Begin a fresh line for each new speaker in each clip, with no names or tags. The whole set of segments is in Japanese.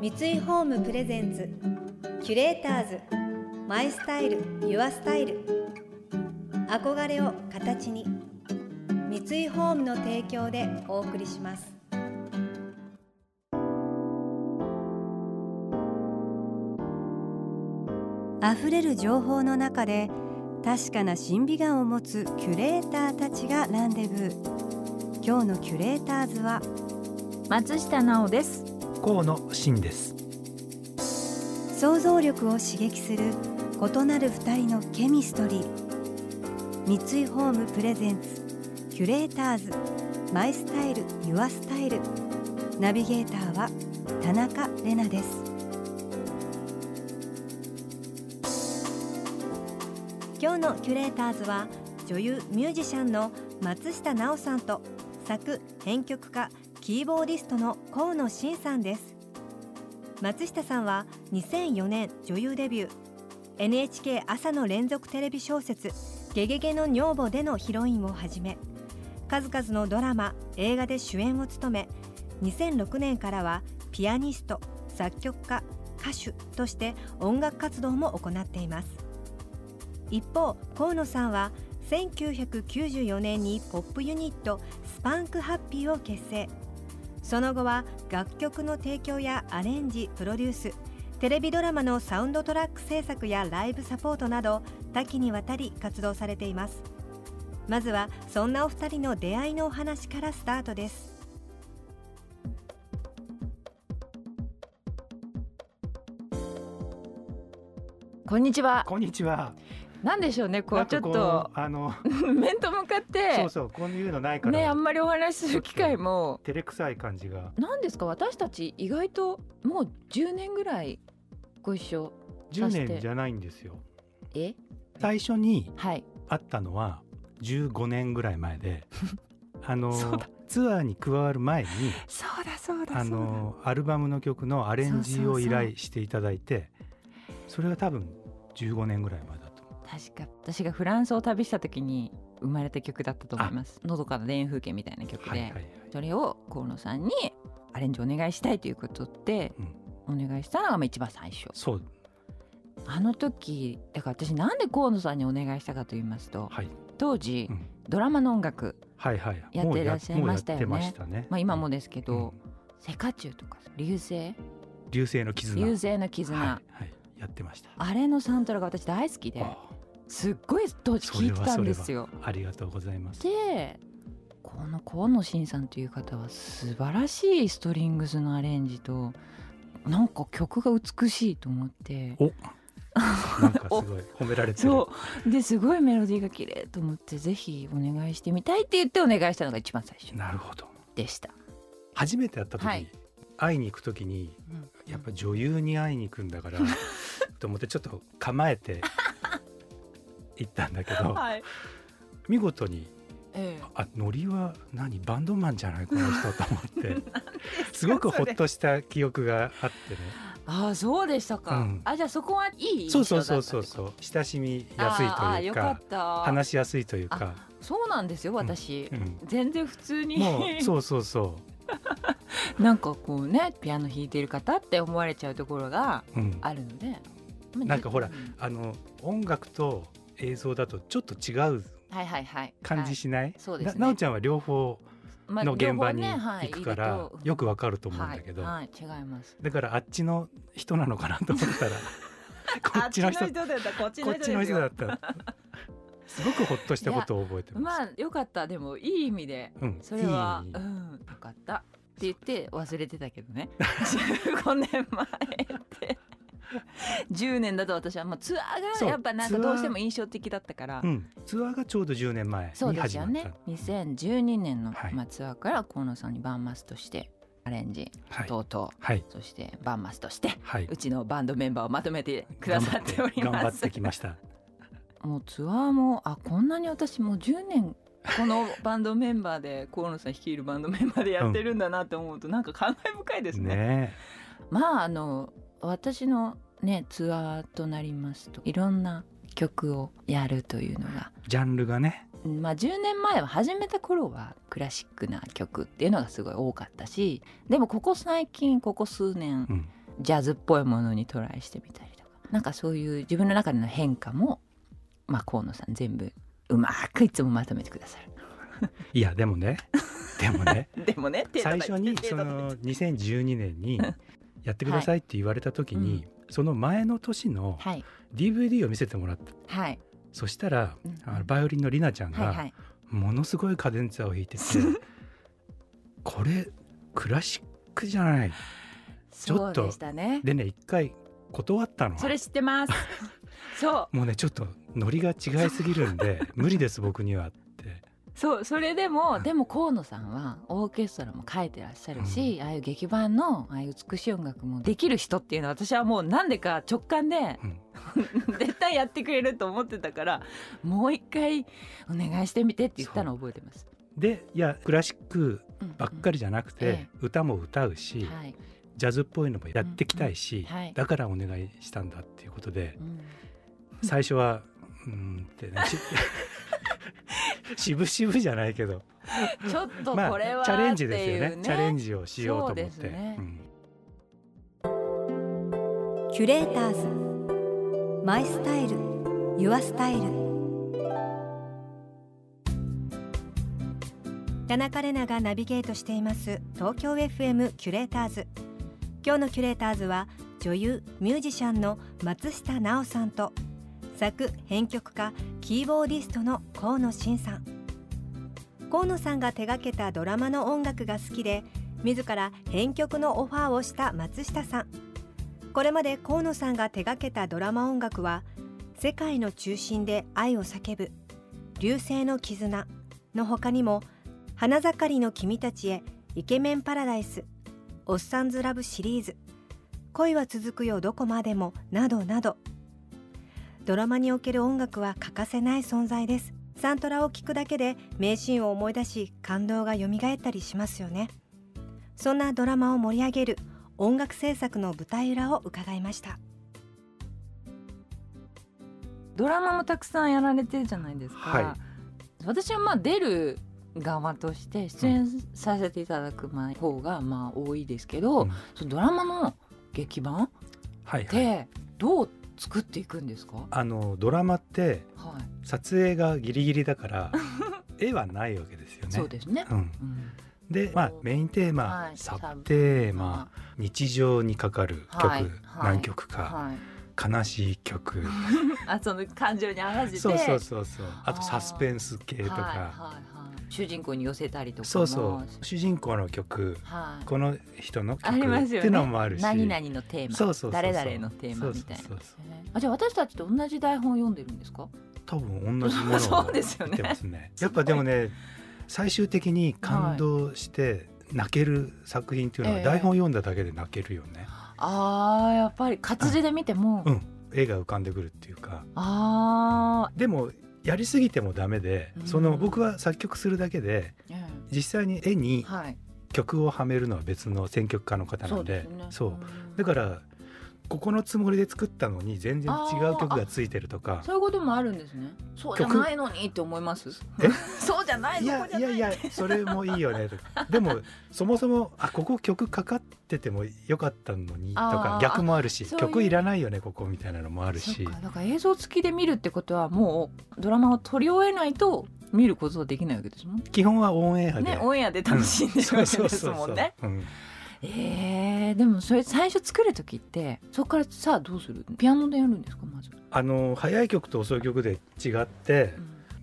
三井ホームプレゼンツキュレーターズマイスタイルユアスタイル。憧れを形に三井ホームの提供でお送りします。溢れる情報の中で確かな審美眼を持つキュレーターたちがランデブー。今日のキュレーターズは
松下直です。
河野真です。
想像力を刺激する異なる二人のケミストリー。三井ホームプレゼンツキュレーターズ。マイスタイルユアスタイル。ナビゲーターは田中れなです。今日のキュレーターズは女優ミュージシャンの松下奈緒さんと作編曲家キーボーディストの河野真さんです。松下さんは2004年女優デビュー。NHK 朝の連続テレビ小説「ゲゲゲの女房」でのヒロインをはじめ数々のドラマ映画で主演を務め2006年からはピアニスト作曲家歌手として音楽活動も行っています。一方河野さんは1994年にポップユニットスパンクハッピーを結成。その後は楽曲の提供やアレンジプロデューステレビドラマのサウンドトラック制作やライブサポートなど多岐にわたり活動されています。まずはそんなお二人の出会いのお話からスタートです。
こんにちは。
こんにちは
なんでしょうねこうちょっと。
あの
面と向かって。
そうそうこういうのないから、
ねあんまりお話しする機会も。
照れくさい感じが。
なんですか？私たち意外ともう10年ぐらいご一緒
10年じゃないんですよ。
え？
最初に
はい。
会ったのは15年ぐらい前で。あのツアーに加わる前に
そうだそうだ
あのアルバムの曲のアレンジを依頼していただいてそれが多分15年ぐらい前。だと思う
確か私がフランスを旅した時に生まれた曲だったと思います。のどかな田園風景みたいな曲で、
はいはいはい。
それを河野さんにアレンジお願いしたいということで、お願いしたのがまあ一番最初。
そう。
あの時だから私なんで河野さんにお願いしたかと言いますと
はい、
当時、
うん。
ドラマの音楽、
はいはい
やってらっしゃいましたよね。
ましたね。
まあ、今もですけど、
うん。
セカチュウとか流星？
流星の絆。
流星の絆、
はい、はい、やってました。
あれのサントラが私大好きで。
あ
すっごい当時聞いてたんですよ。
ありがとうございます。
でこの河野真さんという方は素晴らしいストリングスのアレンジとなんか曲が美しいと思って。
おなんかすごい褒められてる。
そう。ですごいメロディーが綺麗と思ってぜひお願いしてみたいって言ってお願いしたのが一番最初
なるほど。
でした。
初めて会った時、
はい。
会いに行く時にやっぱ女優に会いに行くんだから と思ってちょっと構えて行ったんだけど、
はい、
見事に
ええ。
あノリは何？バンドマンじゃないこの人と思って。すごくほっとした記憶があってね。
ああそうでしたか、
うん。
あじゃあそこはいい印
そうそうそうそうそう。親しみやすいというか話しやすいというか、
そうなんですよ私、
うん。
全然普通に。
もうそうそうそ
なんかこうねピアノ弾いてる方って思われちゃうところが
う、うん、
あるので。まあ
なんかほら
うん。
あの音楽と映像だとちょっと違う
はいはいはい。
感じしない、
そうですね。
ななおちゃんは両方
まあ
の現場に行くからよくわかると思うんだけど、
はい、はい、違います。
だからあっちの人なのかなと思ったら こっちの人
だった。こっちの人
だった。すごくほっとしたことを覚えてます。
まあよかった。でもいい意味で
うん、
それはうん。よかった。って言って忘れてたけどね。15年前って 10年だと私はまあツアーがやっぱなんかどうしても印象的だったから。
うん、ツアーがちょうど10年前
そう
に
ですよね。
始まった。
2012年の、
はい。
まあ、ツアーから河野さんにバンマスとしてアレンジ
はい、
等々、
はい、
そしてバンマスとして
はい、
うちのバンドメンバーをまとめてくださっており
頑張っ
ます
てきました。
もうツアーもあこんなに私もう10年このバンドメンバーで 河野さん率いるバンドメンバーでやってるんだなって思うとなんか感慨深いですね。
ね
まああの私のねツアーとなりますといろんな曲をやるというのが
え、ジャンルがね、
まあ、10年前は始めた頃はクラシックな曲っていうのがすごい多かったしでもここ最近ここ数年
うん、
ジャズっぽいものにトライしてみたりとかなんかそういう自分の中での変化も、まあ、河野さん全部うまくいつもまとめてくださる。
いやでもね。でもね。
でもね手
最初にその2012年に やってくださいって言われた時に、その前の年の
はい。
DVD を見せてもらった。
はい。
そしたら、
うん
あのバイオリンのりなちゃんが
はいはい。
ものすごいカデンツァを弾いてて これクラシックじゃない。ちょっと
でね
でね一回断ったの。
それ知ってます。そう。
もうねちょっとノリが違いすぎるんで無理です僕には
そうそれでも、
うん
でも河野さんはオーケストラも書いてらっしゃるし、ああいう劇版のああいう美しい音楽もできる人っていうのは私はもうなんでか直感で
うん。
絶対やってくれると思ってたからもう一回お願いしてみてって言ったのを覚えてます。
でいやクラシックばっかりじゃなくて、
え
歌も歌うし、
はい。
ジャズっぽいのもやっていきたいし、
うんうん。はい。
だからお願いしたんだっていうことで
うん。
最初はうーんってねし渋々じゃないけど。
ちょっと
まあ
これは
チャレンジですよね。
っていう
チャレンジをしようと思って。
ね。
うん。
キュレーターズ。マイスタイル。Your Style。田中れながナビゲートしています。東京 FM キュレーターズ。今日のキュレーターズは女優ミュージシャンの松下奈緒さんと作編曲家キーボーディストの河野伸さん。河野さんが手掛けたドラマの音楽が好きで自ら編曲のオファーをした松下さん。これまで河野さんが手掛けたドラマ音楽は「世界の中心で愛を叫ぶ」「流星の絆」の他にも「花盛りの君たちへイケメンパラダイス」「おっさんずラブ」シリーズ「恋は続くよどこまでも」などなど。ドラマにおける音楽は欠かせない存在です。サントラを聴くだけで名シーンを思い出し感動が蘇ったりしますよね。そんなドラマを盛り上げる音楽制作の舞台裏を伺いました。
ドラマもたくさんやられてるじゃないですか、
は
私はまあ出る側として出演させていただく前方がまあ多いですけど、
うん。
そのドラマの劇版ってどう作っていくんですか、
あのドラマって
はい。
撮影がギリギリだから 絵はないわけですよね。
そうですね、
うん、
うん。
で、まあ、メインテーマ、
はい。
サブテーマ、日常にかかる曲、
はい。はい。
何曲か、
はい
悲しい曲。
あその感情に合わせて。
そうそうそうそう。あ。とサスペンス系とか、
はいはいはい、主人公に寄せたりとかも。
そうそう。主人公の曲。
はい、
この人の曲
ありますよね。
っていうのもあるし。
何々のテーマ。
そうそう
誰々のテーマみたいなあじゃあ私たちと同じ台本を読んでるんですか？
多分同じものを
そうですよね。
やっぱでもね最終的に感動して泣ける作品っていうのは
ええ。
台本読んだだけで泣けるよね、
あーやっぱり活字で見ても、
うん。絵が浮かんでくるっていうか。
あ
でもやりすぎてもダメで、
うん。
その僕は作曲するだけで
ー、うん
実際に絵に
はい。
曲をはめるのは別の選曲家の方なので。そう
ね。
だからここのつもりで作ったのに全然違う曲がついてるとか。
そういうこともあるんですね。そうじゃないのにって思います。
え？
そうじゃない
いや
い
いやいやそれもいいよね。とかでもそもそもあここ曲かかっててもよかったのにと
あ
か
ー
逆もあるし曲いらないよねここみたいなのもあるし。
かだから映像付きで見るってことはもうドラマを撮り終えないと見ることはできないわけですもん。
基本はオンエアで、
ねオンエアで楽しんでるわけですもんね。
うん
えー、でもそれ最初作る時ってそこからさあどうする？ピアノでやるんですか？まず、
あの早い曲と遅い曲で違って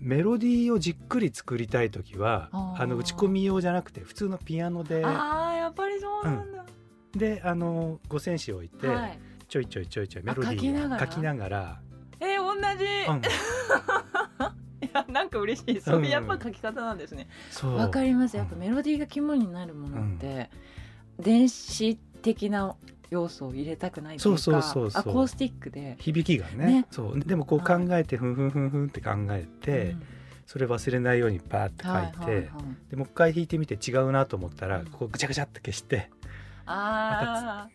メロディーをじっくり作りたい時は
あ
の打ち込み用じゃなくて普通のピアノで
あーやっぱりそうなんだ、
であの五線紙を置いて、
はい。
ちょいちょいちょいちょいメロディーを書きながら、
えー、同じ、
うん、
いやなんか嬉しい。そういうやっぱ書き方なんですね。
そう。
わかります。やっぱ
うん。
メロディーが肝になるものって、電子的な要素を入れたくないというか
そうそうそうそう。
アコースティックで、
響きがね。
ね。
そう。でもこう考えてふんふんふんふんって考えて、
うん。
それ忘れないようにパーって書いて、
はいはいはい。
でもう一回弾いてみて違うなと思ったら、
うん。
こうぐちゃぐちゃって消して
あ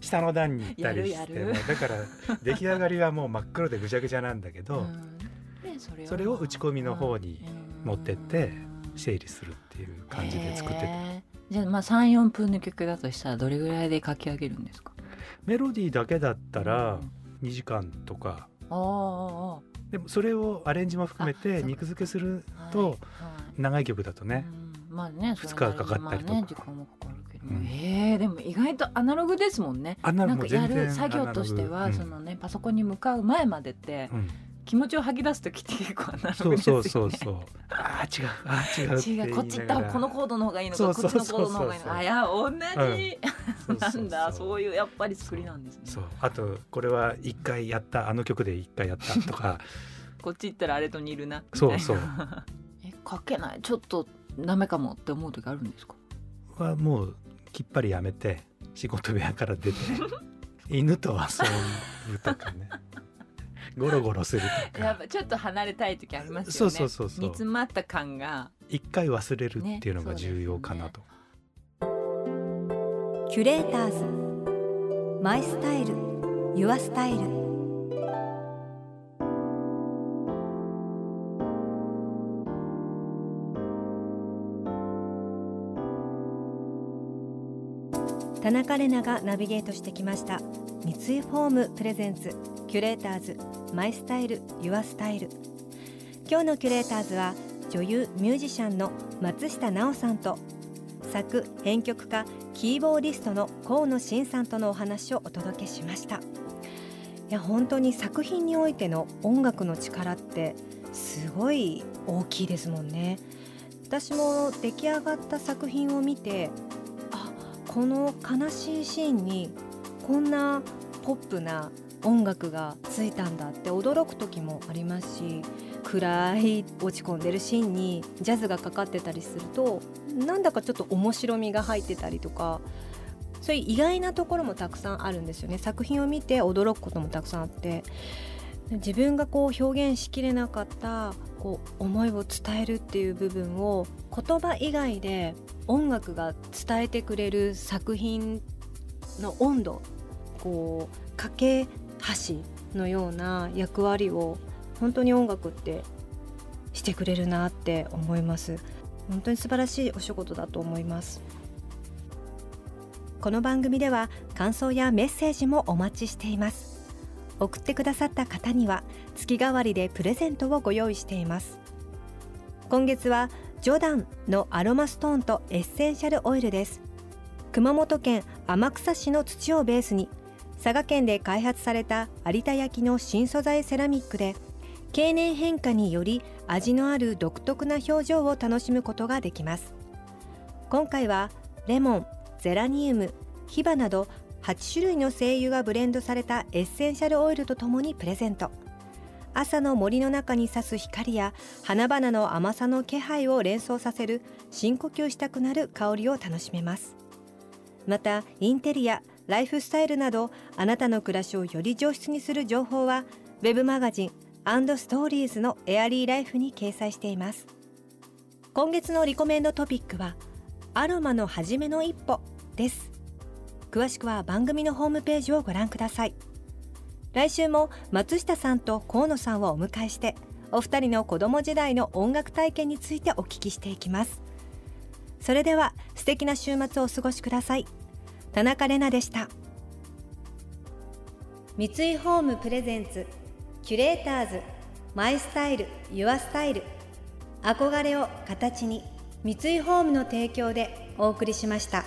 下の段に行ったりしてだから出来上がりはもう真っ黒でぐちゃぐちゃなんだけ
ー
ど、
うん。でそれ
それを打ち込みの方に持ってって
うん。
整理するっていう感じで作ってて、
へーじゃあまあ34分の曲だとしたらどれぐらいで書き上げるんですか？
メロディーだけだったら2時間とか、
ああ
でもそれをアレンジも含めて肉付けすると
はい
長い曲だと
はい
ね、
うん。まあね
二日かかったりとか。
ね時間もかかるけど、
うん
えーでも意外とアナログですもんね。
な
んかやる作業としては、そのねパソコンに向かう前までって、
うん
気持ちを吐き出す時って結構アナロですよね
そうそうそう。ああ違う。ああ違う
違うこっち行ったこのコードの方がいいのか。
そうそう
こっちのコードの方がいいの
そうそうそう
かあいや同じ、
そうそうそう
なんだそういうやっぱり作りなんですね。
そうあとこれは一回やったあの曲で一回やったとか。
こっち行ったらあれと似るな。
そうそう。
え書けない？ちょっとダメかもって思う時あるんですか？
はもうきっぱりやめて仕事部屋から出て。犬と遊ぶとかねゴロゴロするとか。
やっぱちょっと離れたい時ありますよね。
そうそうそうそう。
煮詰まった感が。
一回忘れるっていうのが重要かなと、
キュレーターズ。マイスタイル。ユアスタイル田中れながナビゲートしてきました。三井ホーム presents キュレーターズ My Style Your Style。今日のキュレーターズは女優ミュージシャンの松下奈緒さんと作編曲家キーボーディストの河野伸さんとのお話をお届けしました。いや本当に作品においての音楽の力ってすごい大きいですもんね。私も出来上がった作品を見てこの悲しいシーンにこんなポップな音楽がついたんだって驚く時もありますし暗い落ち込んでるシーンにジャズがかかってたりするとなんだかちょっと面白みが入ってたりとかそういう意外なところもたくさんあるんですよね。作品を見て驚くこともたくさんあって自分がこう表現しきれなかったこう思いを伝えるっていう部分を言葉以外で音楽が伝えてくれる作品の温度こう架け橋のような役割を本当に音楽ってしてくれるなって思います。本当に素晴らしいお仕事だと思います。この番組では感想やメッセージもお待ちしています。送ってくださった方には月替わりでプレゼントをご用意しています。今月はジョダンのアロマストーンとエッセンシャルオイルです。熊本県天草市の土をベースに佐賀県で開発された有田焼の新素材セラミックで経年変化により味のある独特な表情を楽しむことができます。今回はレモン、ゼラニウム、ヒバなど8種類の精油がブレンドされたエッセンシャルオイルとともにプレゼント。朝の森の中に差す光や花々の甘さの気配を連想させる深呼吸したくなる香りを楽しめます。またインテリアライフスタイルなどあなたの暮らしをより上質にする情報はウェブマガジンストーリーズのエアリーライフに掲載しています。今月のリコメンドトピックはアロマの初めの一歩です。詳しくは番組のホームページをご覧ください。来週も松下さんと河野さんをお迎えしてお二人の子供時代の音楽体験についてお聞きしていきます。それでは素敵な週末をお過ごしください。田中れなでした。三井ホームプレゼンツキュレーターズマイスタイルユアスタイル。憧れを形に三井ホームの提供でお送りしました。